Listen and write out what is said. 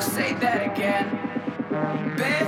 Say that again. Bitch,